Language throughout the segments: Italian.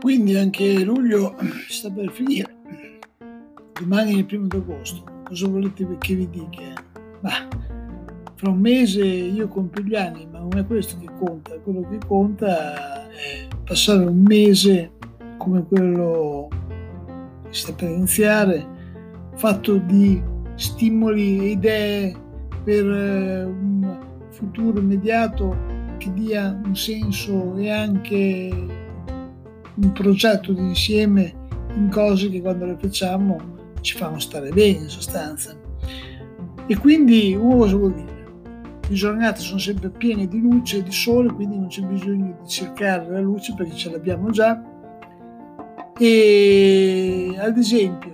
Quindi anche luglio sta per finire, domani è il primo d'agosto, cosa volete che vi dica? Ma fra un mese io compio gli anni, ma non è questo che conta, quello che conta è passare un mese come quello che sta per iniziare, fatto di stimoli e idee per eh, un futuro immediato che dia un senso e anche un progetto di insieme in cose che quando le facciamo ci fanno stare bene in sostanza. E quindi uno cosa vuol dire? Le giornate sono sempre piene di luce e di sole, quindi non c'è bisogno di cercare la luce perché ce l'abbiamo già. E ad esempio,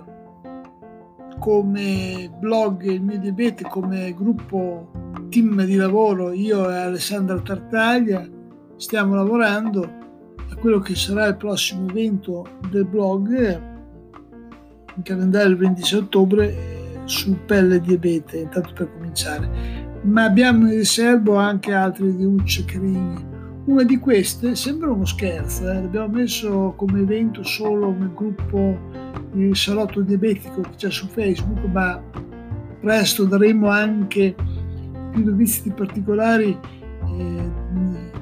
come blog Il mio diabete, come gruppo team di lavoro, io e Alessandra Tartaglia stiamo lavorando a quello che sarà il prossimo evento del blog in calendario il 26 ottobre eh, su pelle diabete, intanto per cominciare. Ma abbiamo in riservo anche altri di Ucce carini. Una di queste sembra uno scherzo, eh? l'abbiamo messo come evento solo nel gruppo il salotto diabetico che c'è su Facebook, ma presto daremo anche più notizie particolari eh,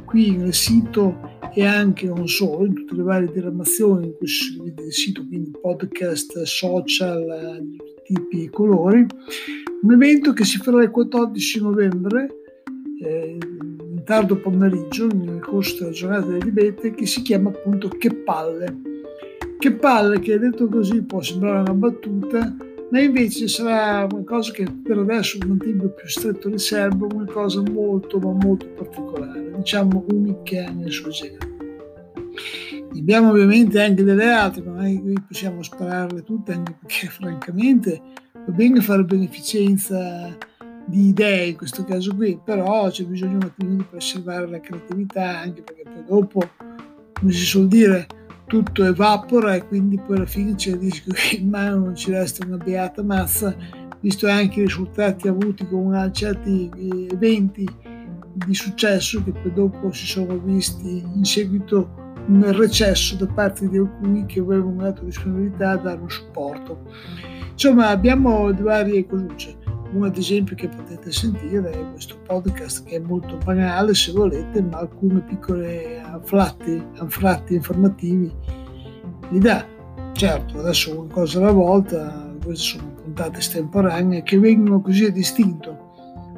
qui nel sito e anche non solo, in tutte le varie diramazioni il sito, quindi podcast, social di tipi e colori. Un evento che si farà il 14 novembre, eh, in tardo pomeriggio, nel corso della giornata delle libette, che si chiama appunto Che palle. Che palle, che detto così può sembrare una battuta, ma invece sarà una cosa che per adesso mantengo più stretto riservo, una cosa molto ma molto particolare, diciamo unica nel suo genere. Abbiamo ovviamente anche delle altre, ma che possiamo spararle tutte, anche perché francamente va bene fare beneficenza di idee in questo caso qui, però c'è bisogno un attimo di preservare la creatività, anche perché poi dopo, come si suol dire, tutto evapora e quindi poi alla fine c'è il rischio che in mano non ci resta una beata massa, visto anche i risultati avuti con certi eh, eventi di successo che poi dopo si sono visti in seguito un recesso da parte di alcuni che avevano dato disponibilità a dare un supporto. Insomma, abbiamo varie cose. Ad esempio che potete sentire è questo podcast che è molto banale se volete, ma alcune piccole anfratti, anfratti informativi li dà. Certo, adesso una cosa alla volta, queste sono puntate estemporanee che vengono così a distinto.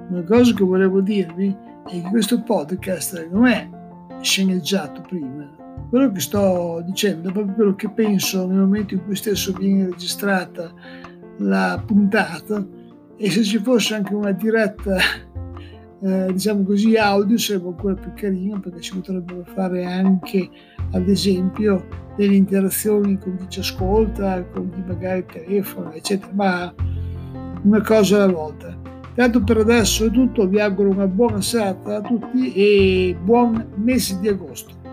Una cosa che volevo dirvi è che questo podcast non è sceneggiato prima, quello che sto dicendo è proprio quello che penso nel momento in cui stesso viene registrata la puntata e se ci fosse anche una diretta eh, diciamo così audio sarebbe ancora più carino perché si potrebbero fare anche ad esempio delle interazioni con chi ci ascolta con chi magari telefona eccetera ma una cosa alla volta. Tanto per adesso è tutto vi auguro una buona serata a tutti e buon mese di agosto